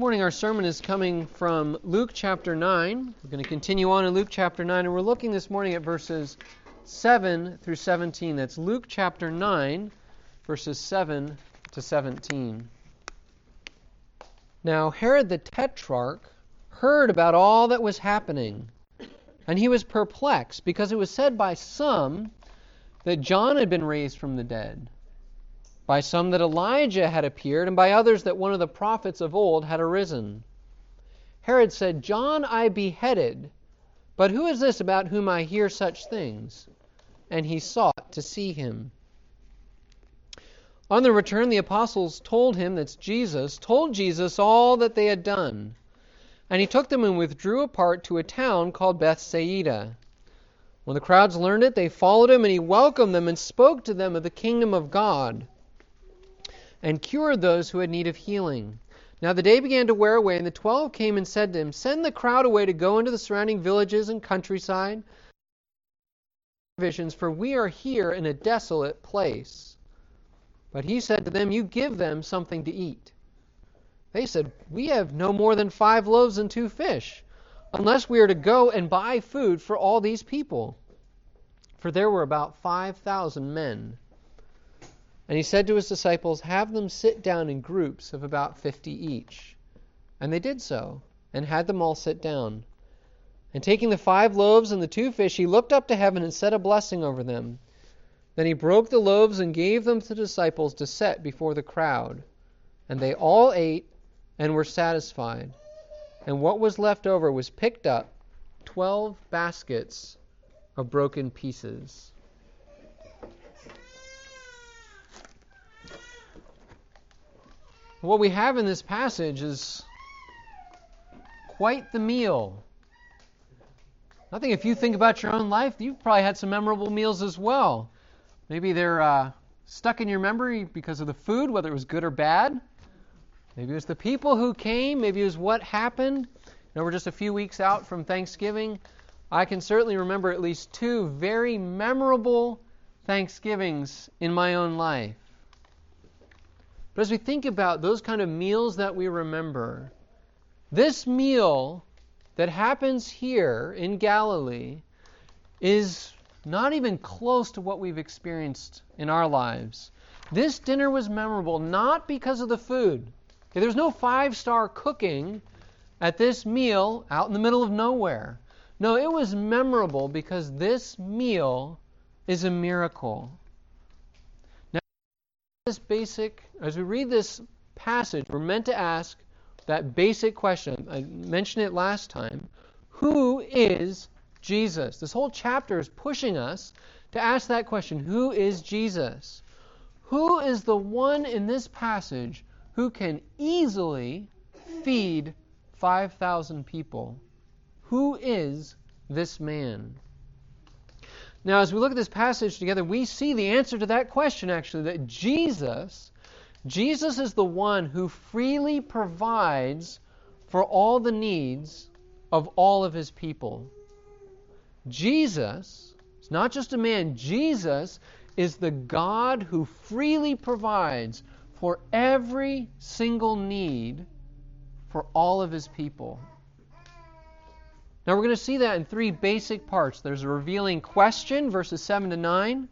morning our sermon is coming from Luke chapter 9. We're going to continue on in Luke chapter 9, and we're looking this morning at verses 7 through 17. That's Luke chapter 9, verses 7 to 17. Now, Herod the Tetrarch heard about all that was happening, and he was perplexed because it was said by some that John had been raised from the dead by some that Elijah had appeared, and by others that one of the prophets of old had arisen. Herod said, John I beheaded, but who is this about whom I hear such things? And he sought to see him. On the return, the apostles told him, that's Jesus, told Jesus all that they had done. And he took them and withdrew apart to a town called Bethsaida. When the crowds learned it, they followed him, and he welcomed them and spoke to them of the kingdom of God and cured those who had need of healing. Now the day began to wear away, and the twelve came and said to him, Send the crowd away to go into the surrounding villages and countryside, provisions, for we are here in a desolate place. But he said to them, You give them something to eat. They said, We have no more than five loaves and two fish, unless we are to go and buy food for all these people. For there were about five thousand men. And he said to his disciples, Have them sit down in groups of about fifty each. And they did so, and had them all sit down. And taking the five loaves and the two fish, he looked up to heaven and said a blessing over them. Then he broke the loaves and gave them to the disciples to set before the crowd. And they all ate and were satisfied. And what was left over was picked up twelve baskets of broken pieces. What we have in this passage is quite the meal. I think if you think about your own life, you've probably had some memorable meals as well. Maybe they're uh, stuck in your memory because of the food, whether it was good or bad. Maybe it was the people who came. Maybe it was what happened. You know, we're just a few weeks out from Thanksgiving. I can certainly remember at least two very memorable Thanksgivings in my own life. But as we think about those kind of meals that we remember, this meal that happens here in Galilee is not even close to what we've experienced in our lives. This dinner was memorable not because of the food. Okay, there's no five star cooking at this meal out in the middle of nowhere. No, it was memorable because this meal is a miracle this basic, as we read this passage, we're meant to ask that basic question. I mentioned it last time. Who is Jesus? This whole chapter is pushing us to ask that question Who is Jesus? Who is the one in this passage who can easily feed 5,000 people? Who is this man? Now, as we look at this passage together, we see the answer to that question actually that Jesus, Jesus is the one who freely provides for all the needs of all of his people. Jesus is not just a man, Jesus is the God who freely provides for every single need for all of his people. Now we're going to see that in three basic parts. There's a revealing question, verses 7 to 9.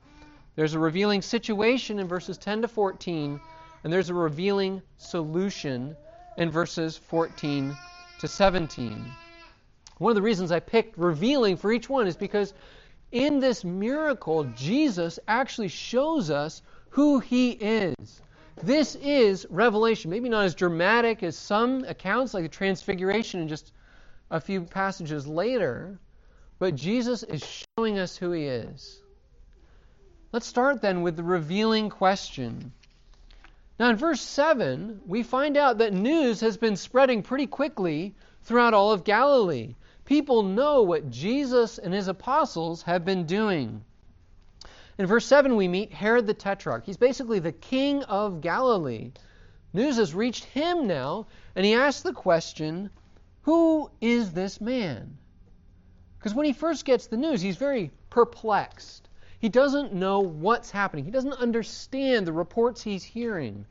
There's a revealing situation in verses 10 to 14. And there's a revealing solution in verses 14 to 17. One of the reasons I picked revealing for each one is because in this miracle, Jesus actually shows us who he is. This is revelation. Maybe not as dramatic as some accounts, like the Transfiguration and just a few passages later, but Jesus is showing us who he is. Let's start then with the revealing question. Now, in verse 7, we find out that news has been spreading pretty quickly throughout all of Galilee. People know what Jesus and his apostles have been doing. In verse 7, we meet Herod the Tetrarch. He's basically the king of Galilee. News has reached him now, and he asks the question who is this man? Because when he first gets the news, he's very perplexed. He doesn't know what's happening, he doesn't understand the reports he's hearing.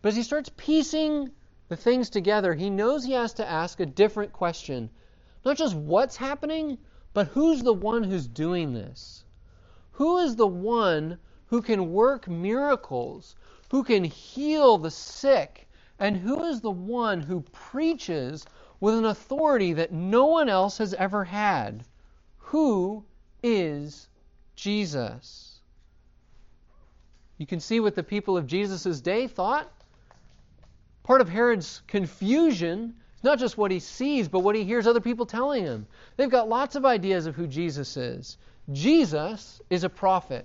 But as he starts piecing the things together, he knows he has to ask a different question. Not just what's happening, but who's the one who's doing this? Who is the one who can work miracles, who can heal the sick, and who is the one who preaches with an authority that no one else has ever had? Who is Jesus? You can see what the people of Jesus' day thought. Part of Herod's confusion is not just what he sees, but what he hears other people telling him. They've got lots of ideas of who Jesus is. Jesus is a prophet.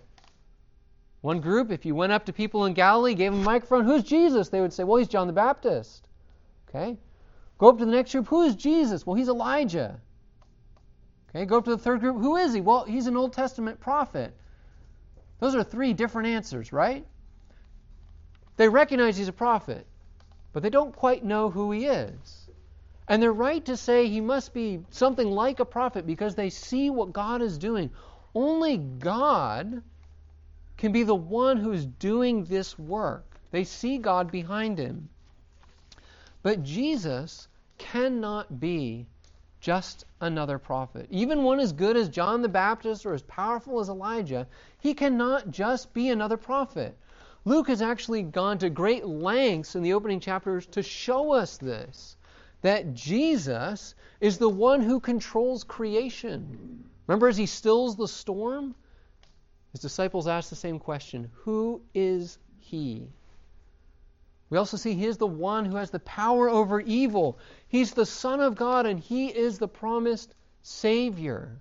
One group, if you went up to people in Galilee, gave them a microphone, who's Jesus? They would say, well, he's John the Baptist. Okay? Go up to the next group, who is Jesus? Well, he's Elijah. Okay, go up to the third group, who is he? Well, he's an Old Testament prophet. Those are three different answers, right? They recognize he's a prophet, but they don't quite know who he is. And they're right to say he must be something like a prophet because they see what God is doing. Only God can be the one who is doing this work. They see God behind him. But Jesus cannot be just another prophet. Even one as good as John the Baptist or as powerful as Elijah, he cannot just be another prophet. Luke has actually gone to great lengths in the opening chapters to show us this that Jesus is the one who controls creation. Remember, as he stills the storm, his disciples ask the same question Who is he? We also see he is the one who has the power over evil. He's the Son of God and he is the promised Savior.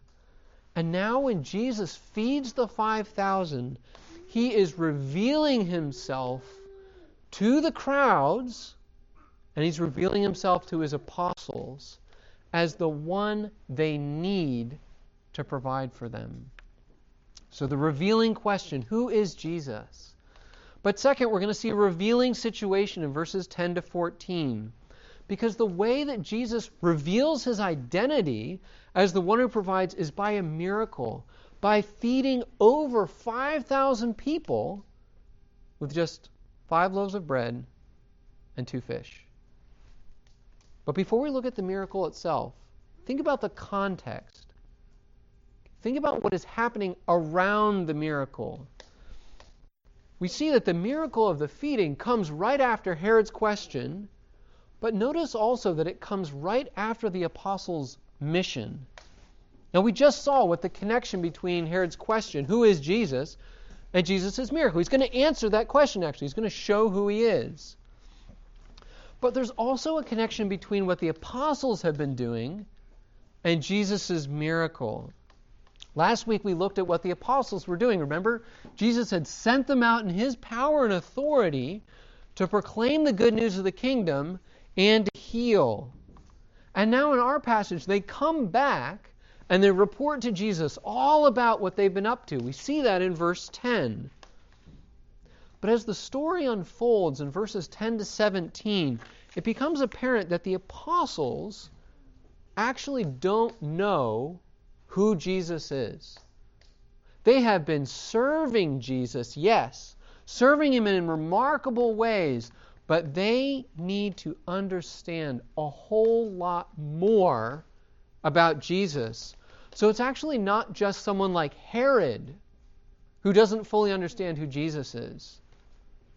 And now, when Jesus feeds the 5,000, he is revealing himself to the crowds and he's revealing himself to his apostles as the one they need to provide for them. So, the revealing question who is Jesus? But second, we're going to see a revealing situation in verses 10 to 14. Because the way that Jesus reveals his identity as the one who provides is by a miracle, by feeding over 5,000 people with just five loaves of bread and two fish. But before we look at the miracle itself, think about the context. Think about what is happening around the miracle we see that the miracle of the feeding comes right after Herod's question, but notice also that it comes right after the apostles' mission. Now, we just saw what the connection between Herod's question, who is Jesus, and Jesus' miracle. He's going to answer that question, actually. He's going to show who he is. But there's also a connection between what the apostles have been doing and Jesus' miracle. Last week we looked at what the apostles were doing. Remember? Jesus had sent them out in his power and authority to proclaim the good news of the kingdom and to heal. And now in our passage, they come back and they report to Jesus all about what they've been up to. We see that in verse 10. But as the story unfolds in verses 10 to 17, it becomes apparent that the apostles actually don't know who Jesus is. They have been serving Jesus, yes, serving him in remarkable ways, but they need to understand a whole lot more about Jesus. So it's actually not just someone like Herod who doesn't fully understand who Jesus is.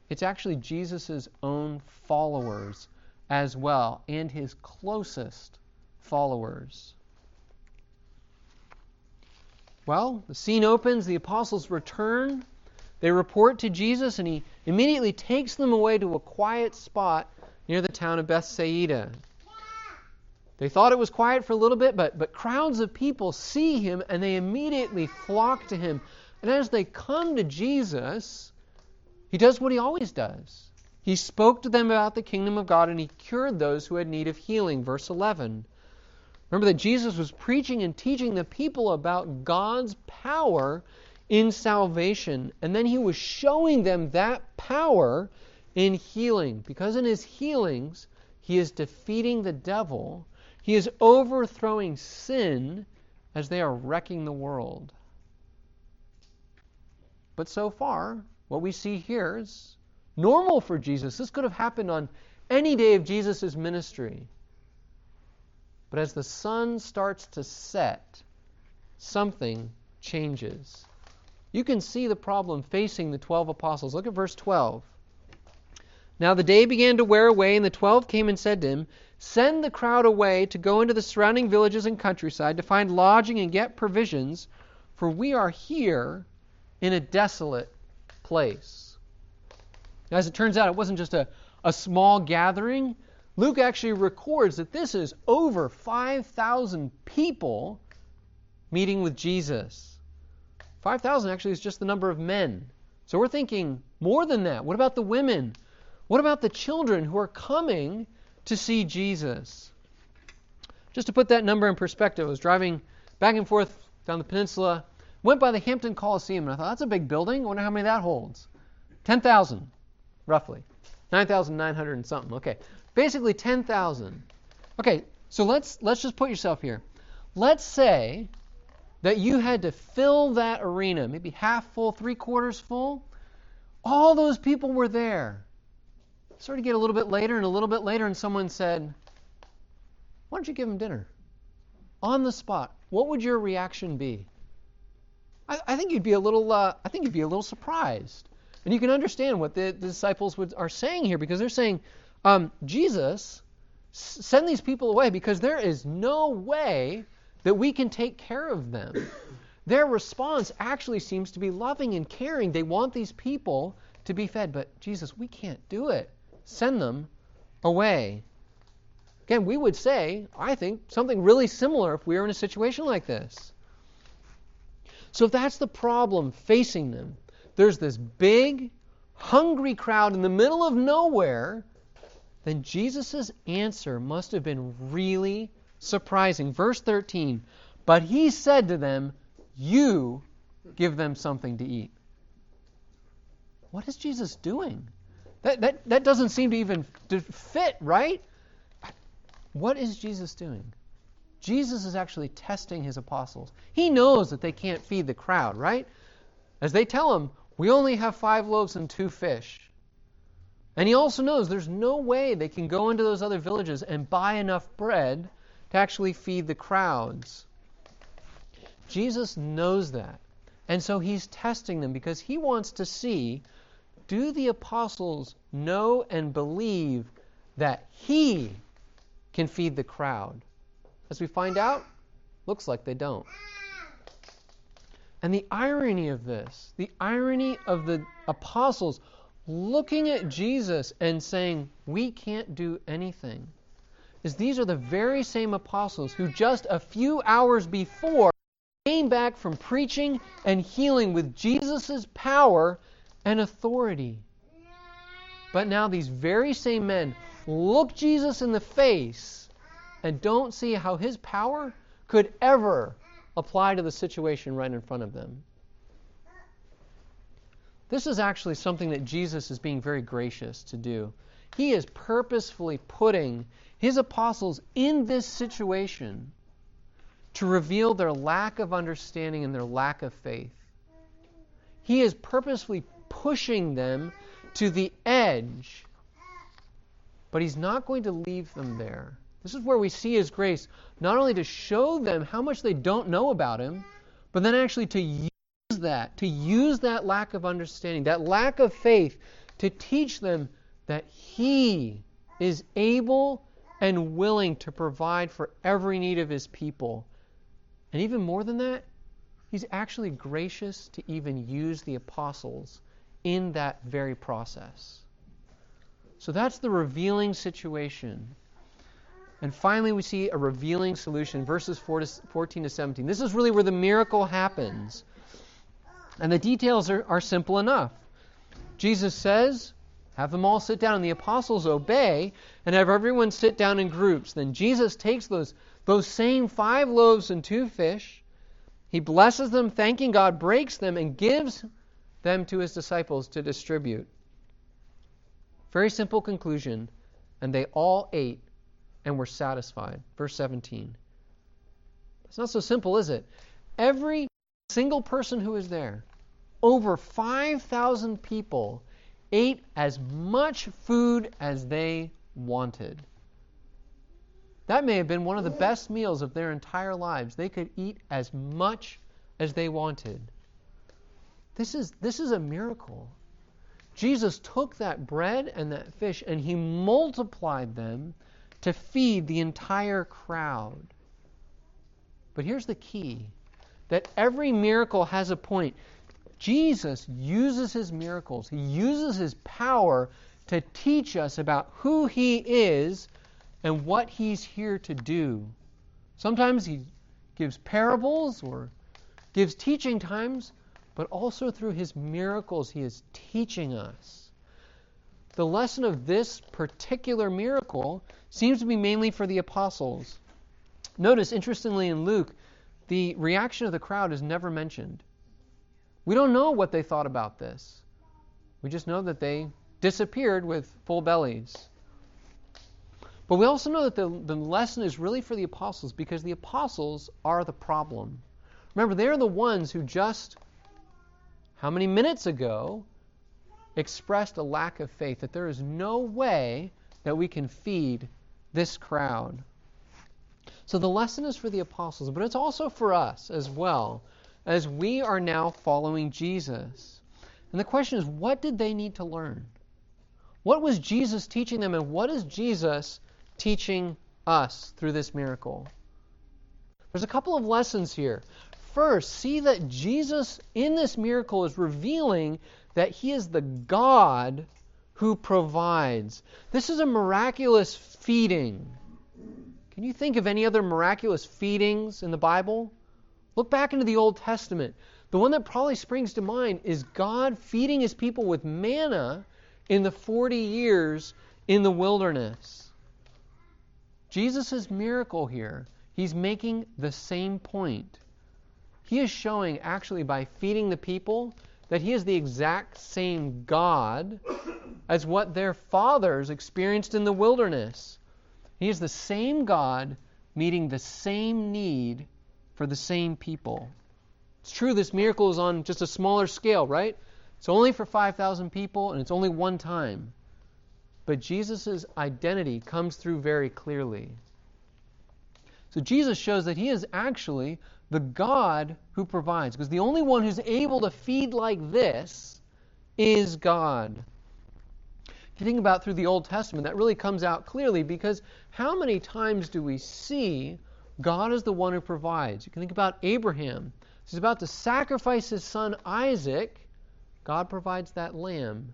It's actually Jesus' own followers as well, and his closest followers. Well, the scene opens, the apostles return, they report to Jesus, and he immediately takes them away to a quiet spot near the town of Bethsaida. They thought it was quiet for a little bit, but, but crowds of people see him and they immediately flock to him. And as they come to Jesus, he does what he always does. He spoke to them about the kingdom of God and he cured those who had need of healing. Verse 11. Remember that Jesus was preaching and teaching the people about God's power in salvation. And then he was showing them that power in healing. Because in his healings, he is defeating the devil, he is overthrowing sin as they are wrecking the world. But so far, what we see here is normal for Jesus. This could have happened on any day of Jesus' ministry. But as the sun starts to set, something changes. You can see the problem facing the 12 apostles. Look at verse 12. Now the day began to wear away, and the twelve came and said to him, Send the crowd away to go into the surrounding villages and countryside to find lodging and get provisions, for we are here in a desolate place. As it turns out, it wasn't just a, a small gathering. Luke actually records that this is over 5,000 people meeting with Jesus. 5,000 actually is just the number of men. So we're thinking more than that. What about the women? What about the children who are coming to see Jesus? Just to put that number in perspective, I was driving back and forth down the peninsula, went by the Hampton Coliseum, and I thought, that's a big building. I wonder how many that holds. 10,000, roughly. 9,900 and something. Okay. Basically 10,000. Okay, so let's let's just put yourself here. Let's say that you had to fill that arena, maybe half full, three quarters full. All those people were there started to get a little bit later and a little bit later, and someone said, Why don't you give them dinner? On the spot. What would your reaction be? I, I think you'd be a little uh, I think you'd be a little surprised. And you can understand what the, the disciples would, are saying here because they're saying, um, Jesus, send these people away because there is no way that we can take care of them. Their response actually seems to be loving and caring. They want these people to be fed, but Jesus, we can't do it send them away. Again, we would say, I think, something really similar if we were in a situation like this. So if that's the problem facing them, there's this big, hungry crowd in the middle of nowhere, then Jesus' answer must have been really surprising. Verse 13, but he said to them, You give them something to eat. What is Jesus doing? That, that, that doesn't seem to even fit, right? What is Jesus doing? Jesus is actually testing his apostles. He knows that they can't feed the crowd, right? As they tell him, we only have five loaves and two fish. And he also knows there's no way they can go into those other villages and buy enough bread to actually feed the crowds. Jesus knows that. And so he's testing them because he wants to see do the apostles know and believe that he can feed the crowd? As we find out, looks like they don't. And the irony of this, the irony of the apostles looking at Jesus and saying, We can't do anything, is these are the very same apostles who just a few hours before came back from preaching and healing with Jesus' power and authority. But now these very same men look Jesus in the face and don't see how his power could ever apply to the situation right in front of them. This is actually something that Jesus is being very gracious to do. He is purposefully putting his apostles in this situation to reveal their lack of understanding and their lack of faith. He is purposefully pushing them to the edge. But he's not going to leave them there. This is where we see his grace, not only to show them how much they don't know about him, but then actually to that, to use that lack of understanding, that lack of faith, to teach them that he is able and willing to provide for every need of his people. And even more than that, he's actually gracious to even use the apostles in that very process. So that's the revealing situation. And finally, we see a revealing solution, verses 14 to 17. This is really where the miracle happens. And the details are, are simple enough. Jesus says, Have them all sit down, and the apostles obey, and have everyone sit down in groups. Then Jesus takes those, those same five loaves and two fish, he blesses them, thanking God, breaks them, and gives them to his disciples to distribute. Very simple conclusion. And they all ate and were satisfied. Verse 17. It's not so simple, is it? Every single person who was there, over 5,000 people, ate as much food as they wanted. That may have been one of the best meals of their entire lives. They could eat as much as they wanted. This is, this is a miracle. Jesus took that bread and that fish and he multiplied them to feed the entire crowd. But here's the key that every miracle has a point. Jesus uses his miracles, he uses his power to teach us about who he is and what he's here to do. Sometimes he gives parables or gives teaching times, but also through his miracles, he is teaching us. The lesson of this particular miracle seems to be mainly for the apostles. Notice, interestingly, in Luke, the reaction of the crowd is never mentioned. We don't know what they thought about this. We just know that they disappeared with full bellies. But we also know that the, the lesson is really for the apostles because the apostles are the problem. Remember, they're the ones who just, how many minutes ago, expressed a lack of faith, that there is no way that we can feed this crowd. So the lesson is for the apostles, but it's also for us as well, as we are now following Jesus. And the question is, what did they need to learn? What was Jesus teaching them, and what is Jesus teaching us through this miracle? There's a couple of lessons here. First, see that Jesus in this miracle is revealing that he is the God who provides. This is a miraculous feeding. Can you think of any other miraculous feedings in the Bible? Look back into the Old Testament. The one that probably springs to mind is God feeding his people with manna in the 40 years in the wilderness. Jesus' miracle here, he's making the same point. He is showing, actually, by feeding the people, that he is the exact same God as what their fathers experienced in the wilderness. He is the same God meeting the same need for the same people. It's true this miracle is on just a smaller scale, right? It's only for 5,000 people and it's only one time. But Jesus' identity comes through very clearly. So Jesus shows that he is actually the God who provides. Because the only one who's able to feed like this is God. If you think about through the Old Testament, that really comes out clearly because how many times do we see God is the one who provides? You can think about Abraham. He's about to sacrifice his son Isaac. God provides that lamb.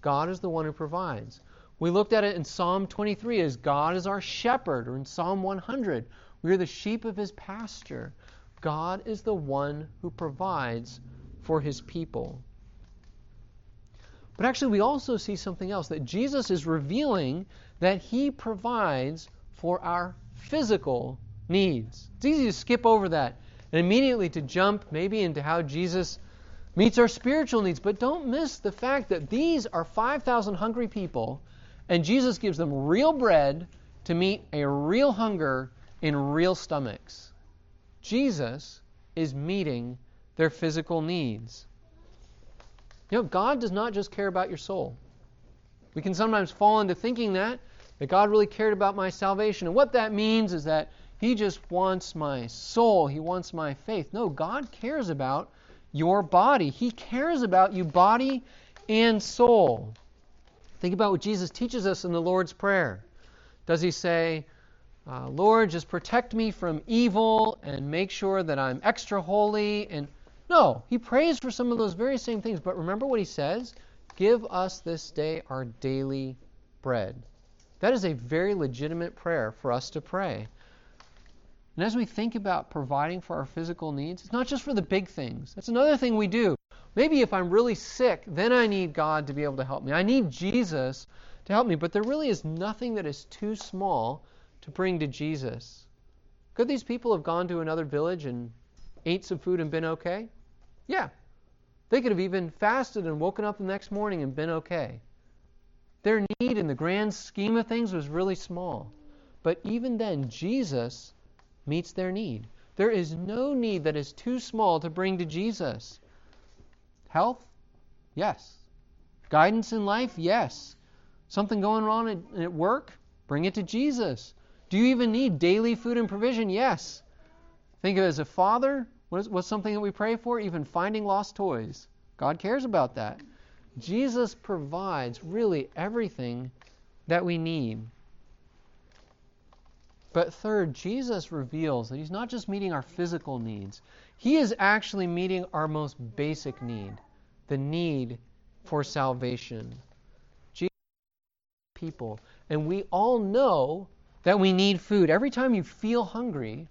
God is the one who provides. We looked at it in Psalm 23 as God is our shepherd, or in Psalm 100, we are the sheep of his pasture. God is the one who provides for his people. But actually, we also see something else that Jesus is revealing that he provides for our physical needs. It's easy to skip over that and immediately to jump maybe into how Jesus meets our spiritual needs. But don't miss the fact that these are 5,000 hungry people, and Jesus gives them real bread to meet a real hunger in real stomachs. Jesus is meeting their physical needs. You know, God does not just care about your soul. We can sometimes fall into thinking that, that God really cared about my salvation. And what that means is that He just wants my soul, He wants my faith. No, God cares about your body. He cares about you, body and soul. Think about what Jesus teaches us in the Lord's Prayer. Does He say, uh, Lord, just protect me from evil and make sure that I'm extra holy. And no, he prays for some of those very same things. But remember what he says? Give us this day our daily bread. That is a very legitimate prayer for us to pray. And as we think about providing for our physical needs, it's not just for the big things. That's another thing we do. Maybe if I'm really sick, then I need God to be able to help me. I need Jesus to help me. But there really is nothing that is too small to bring to Jesus. Could these people have gone to another village and ate some food and been okay? Yeah. They could have even fasted and woken up the next morning and been okay. Their need in the grand scheme of things was really small. But even then, Jesus meets their need. There is no need that is too small to bring to Jesus. Health? Yes. Guidance in life? Yes. Something going wrong at, at work? Bring it to Jesus. Do you even need daily food and provision? Yes. Think of it as a father. What is, what's something that we pray for? Even finding lost toys. God cares about that. Jesus provides really everything that we need. But third, Jesus reveals that He's not just meeting our physical needs, He is actually meeting our most basic need the need for salvation. Jesus people. And we all know that we need food. Every time you feel hungry,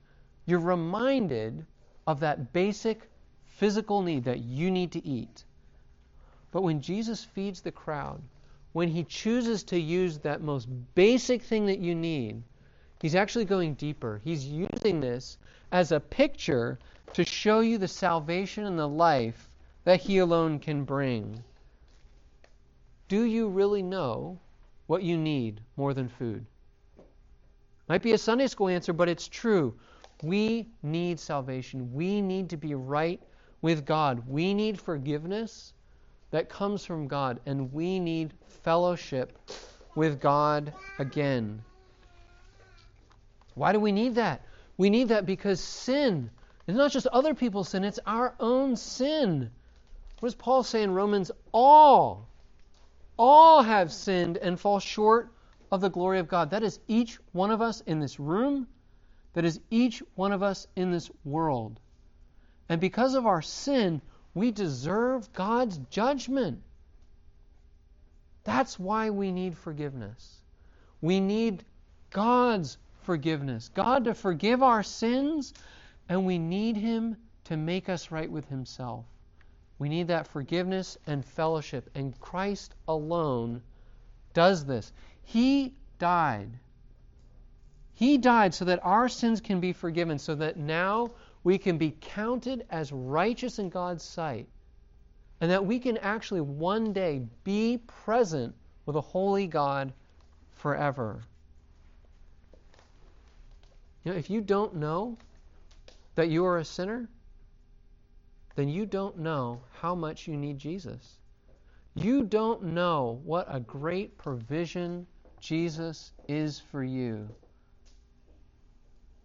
you're reminded of that basic physical need that you need to eat. But when Jesus feeds the crowd, when he chooses to use that most basic thing that you need, he's actually going deeper. He's using this as a picture to show you the salvation and the life that he alone can bring. Do you really know what you need more than food? Might be a Sunday school answer, but it's true. We need salvation. We need to be right with God. We need forgiveness that comes from God, and we need fellowship with God again. Why do we need that? We need that because sin is not just other people's sin, it's our own sin. What does Paul say in Romans? All, all have sinned and fall short of the glory of God. That is each one of us in this room. That is each one of us in this world. And because of our sin, we deserve God's judgment. That's why we need forgiveness. We need God's forgiveness. God to forgive our sins, and we need Him to make us right with Himself. We need that forgiveness and fellowship, and Christ alone does this. He died. He died so that our sins can be forgiven, so that now we can be counted as righteous in God's sight, and that we can actually one day be present with a holy God forever. You know, if you don't know that you are a sinner, then you don't know how much you need Jesus. You don't know what a great provision Jesus is for you.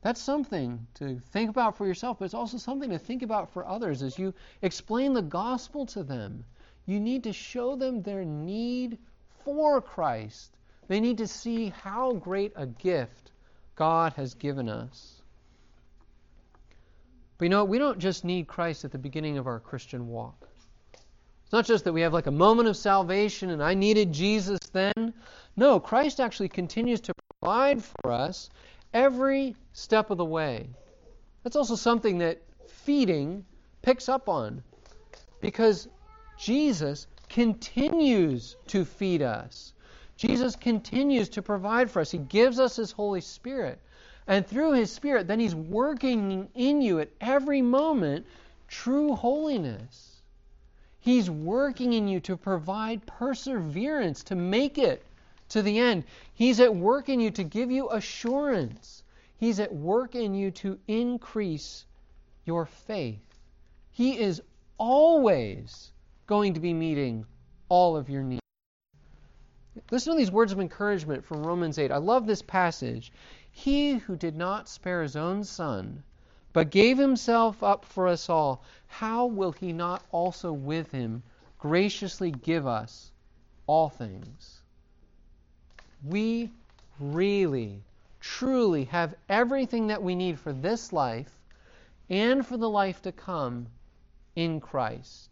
That's something to think about for yourself, but it's also something to think about for others as you explain the gospel to them. You need to show them their need for Christ. They need to see how great a gift God has given us. But you know, we don't just need Christ at the beginning of our Christian walk. It's not just that we have like a moment of salvation and I needed Jesus then. No, Christ actually continues to provide for us every step of the way. That's also something that feeding picks up on because Jesus continues to feed us. Jesus continues to provide for us. He gives us His Holy Spirit. And through His Spirit, then He's working in you at every moment true holiness. He's working in you to provide perseverance, to make it to the end. He's at work in you to give you assurance. He's at work in you to increase your faith. He is always going to be meeting all of your needs. Listen to these words of encouragement from Romans 8. I love this passage. He who did not spare his own son, but gave himself up for us all, how will he not also with him graciously give us all things? We really, truly have everything that we need for this life and for the life to come in Christ.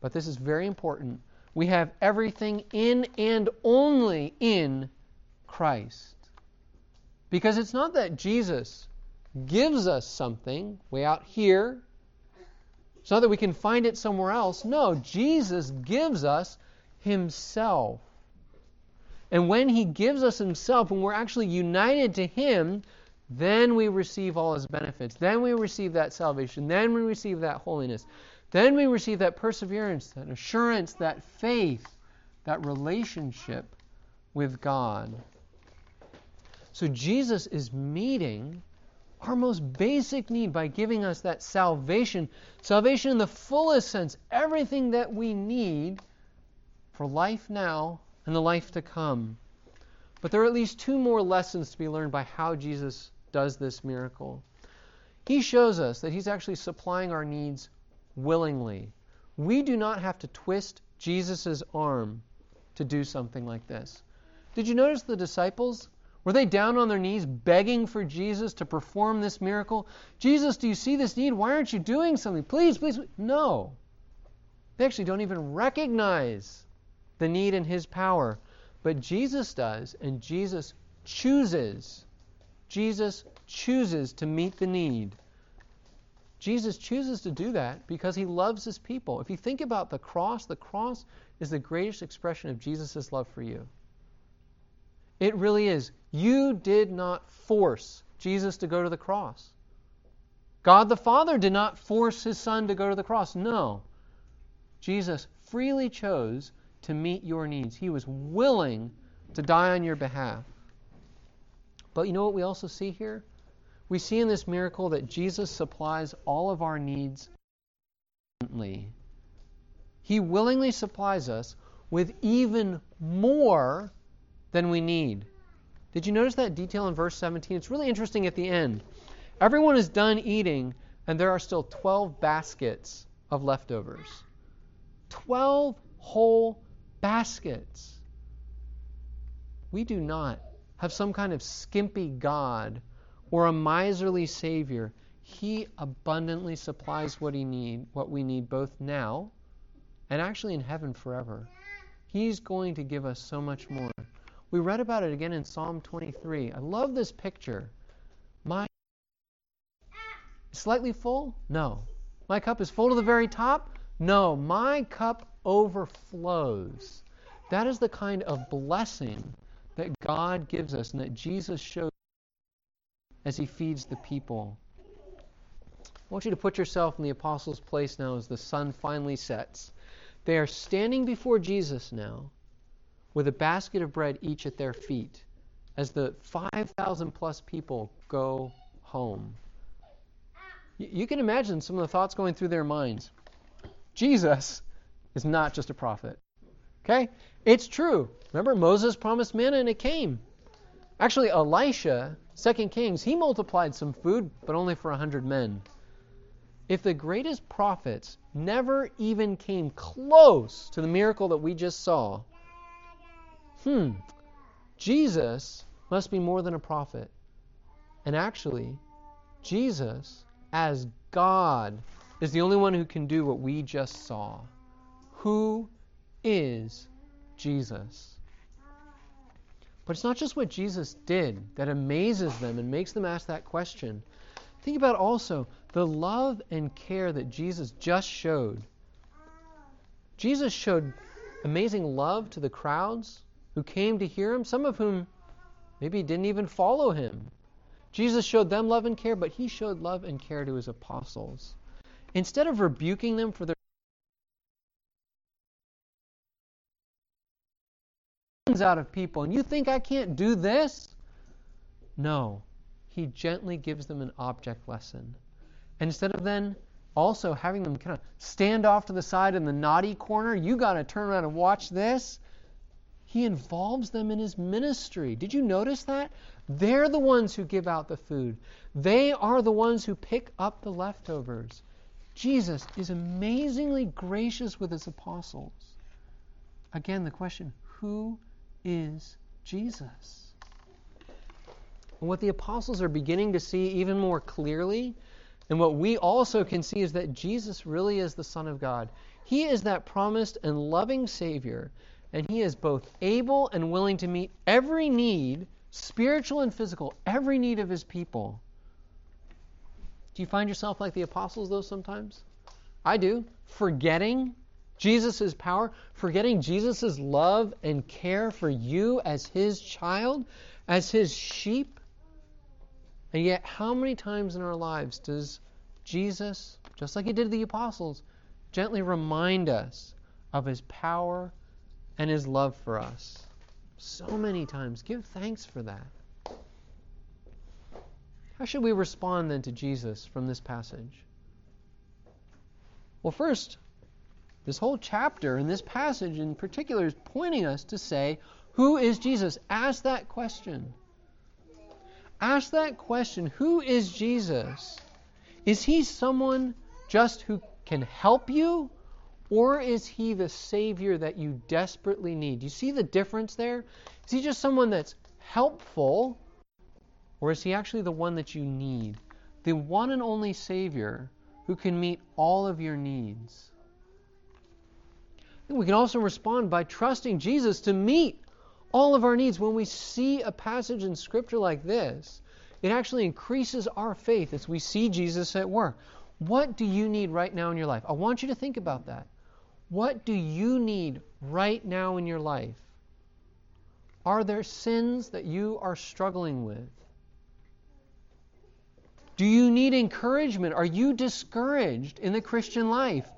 But this is very important. We have everything in and only in Christ. Because it's not that Jesus gives us something way out here. It's not that we can find it somewhere else. No, Jesus gives us Himself. And when He gives us Himself, when we're actually united to Him, then we receive all His benefits. Then we receive that salvation. Then we receive that holiness. Then we receive that perseverance, that assurance, that faith, that relationship with God. So Jesus is meeting our most basic need by giving us that salvation. Salvation in the fullest sense, everything that we need for life now and the life to come. But there are at least two more lessons to be learned by how Jesus does this miracle. He shows us that He's actually supplying our needs willingly. We do not have to twist Jesus' arm to do something like this. Did you notice the disciples? Were they down on their knees begging for Jesus to perform this miracle? Jesus, do you see this need? Why aren't you doing something? Please, please. No. They actually don't even recognize the need in His power. But Jesus does, and Jesus chooses. Jesus chooses to meet the need. Jesus chooses to do that because he loves his people. If you think about the cross, the cross is the greatest expression of Jesus' love for you. It really is. You did not force Jesus to go to the cross. God the Father did not force his Son to go to the cross. No. Jesus freely chose to meet your needs. He was willing to die on your behalf. But you know what we also see here? We see in this miracle that Jesus supplies all of our needs abundantly. He willingly supplies us with even more than we need. Did you notice that detail in verse 17? It's really interesting at the end. Everyone is done eating, and there are still 12 baskets of leftovers. 12 whole baskets. We do not have some kind of skimpy God or a miserly Savior. He abundantly supplies what he need, what we need both now and actually in heaven forever. He's going to give us so much more. We read about it again in Psalm 23. I love this picture. My slightly full? No. My cup is full to the very top? No. My cup overflows. That is the kind of blessing that God gives us and that Jesus shows as he feeds the people. I want you to put yourself in the apostles' place now as the sun finally sets. They are standing before Jesus now with a basket of bread each at their feet as the 5,000 plus people go home. You can imagine some of the thoughts going through their minds. Jesus is not just a prophet. Okay? It's true. Remember, Moses promised manna and it came. Actually, Elisha, 2 Kings, he multiplied some food, but only for 100 men. If the greatest prophets never even came close to the miracle that we just saw, hmm, Jesus must be more than a prophet. And actually, Jesus, as God, is the only one who can do what we just saw. Who is Jesus? But it's not just what Jesus did that amazes them and makes them ask that question. Think about also the love and care that Jesus just showed. Jesus showed amazing love to the crowds who came to hear him, some of whom maybe didn't even follow him. Jesus showed them love and care, but he showed love and care to his apostles. Instead of rebuking them for their out of people, and you think I can't do this? No. He gently gives them an object lesson. And instead of then also having them kind of stand off to the side in the naughty corner, you got to turn around and watch this. He involves them in his ministry. Did you notice that? They're the ones who give out the food. They are the ones who pick up the leftovers. Jesus is amazingly gracious with his apostles. Again, the question who is Jesus? And what the apostles are beginning to see even more clearly, and what we also can see, is that Jesus really is the Son of God. He is that promised and loving Savior, and He is both able and willing to meet every need, spiritual and physical, every need of His people. Do you find yourself like the apostles, though, sometimes? I do. Forgetting Jesus' power, forgetting Jesus' love and care for you as His child, as His sheep. And yet, how many times in our lives does Jesus, just like He did the apostles, gently remind us of His power and His love for us? So many times. Give thanks for that. How should we respond then to Jesus from this passage? Well, first, This whole chapter and this passage in particular is pointing us to say, Who is Jesus? Ask that question. Ask that question Who is Jesus? Is he someone just who can help you? Or is he the Savior that you desperately need? Do you see the difference there? Is he just someone that's helpful? Or is he actually the one that you need? The one and only Savior who can meet all of your needs. We can also respond by trusting Jesus to meet all of our needs. When we see a passage in Scripture like this, it actually increases our faith as we see Jesus at work. What do you need right now in your life? I want you to think about that. What do you need right now in your life? Are there sins that you are struggling with? Do you need encouragement? Are you discouraged in the Christian life?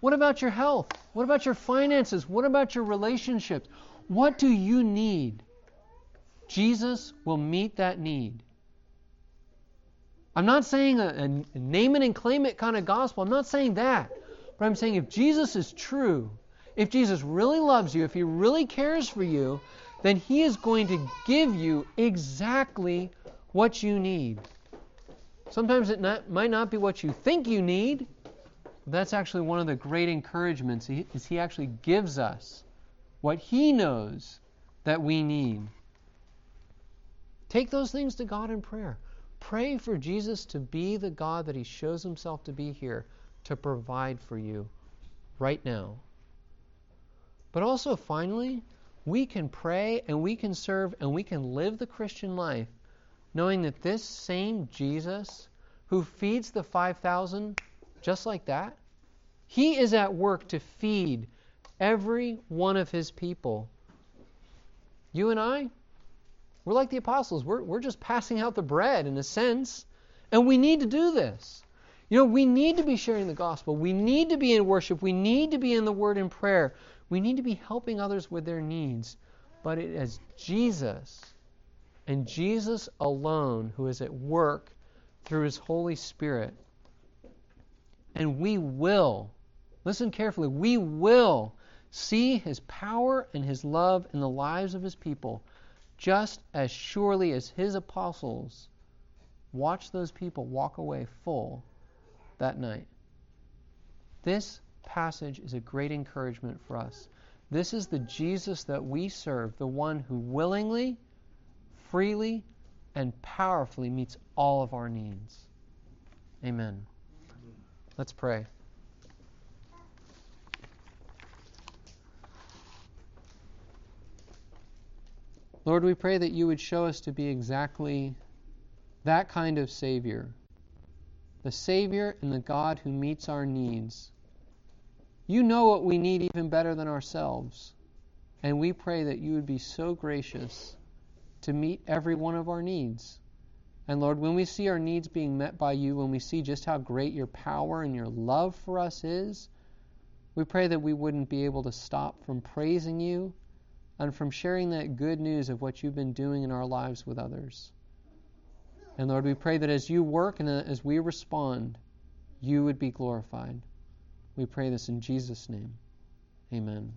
What about your health? What about your finances? What about your relationships? What do you need? Jesus will meet that need. I'm not saying a, a, name it and claim it kind of gospel. I'm not saying that. But I'm saying if Jesus is true, if Jesus really loves you, if he really cares for you, then he is going to give you exactly what you need. Sometimes it not, might not be what you think you need, that's actually one of the great encouragements is he actually gives us what he knows that we need. Take those things to God in prayer. Pray for Jesus to be the God that he shows himself to be here to provide for you right now. But also, finally, we can pray and we can serve and we can live the Christian life knowing that this same Jesus who feeds the 5,000 just like that. He is at work to feed every one of his people. You and I, we're like the apostles. We're, we're just passing out the bread in a sense. And we need to do this. You know, we need to be sharing the gospel. We need to be in worship. We need to be in the word and prayer. We need to be helping others with their needs. But it is Jesus and Jesus alone who is at work through his Holy Spirit and we will, listen carefully, we will see his power and his love in the lives of his people just as surely as his apostles watched those people walk away full that night. This passage is a great encouragement for us. This is the Jesus that we serve, the one who willingly, freely, and powerfully meets all of our needs. Amen. Let's pray. Lord, we pray that you would show us to be exactly that kind of Savior, the Savior and the God who meets our needs. You know what we need even better than ourselves, and we pray that you would be so gracious to meet every one of our needs. And Lord, when we see our needs being met by you, when we see just how great your power and your love for us is, we pray that we wouldn't be able to stop from praising you and from sharing that good news of what you've been doing in our lives with others. And Lord, we pray that as you work and as we respond, you would be glorified. We pray this in Jesus' name. Amen.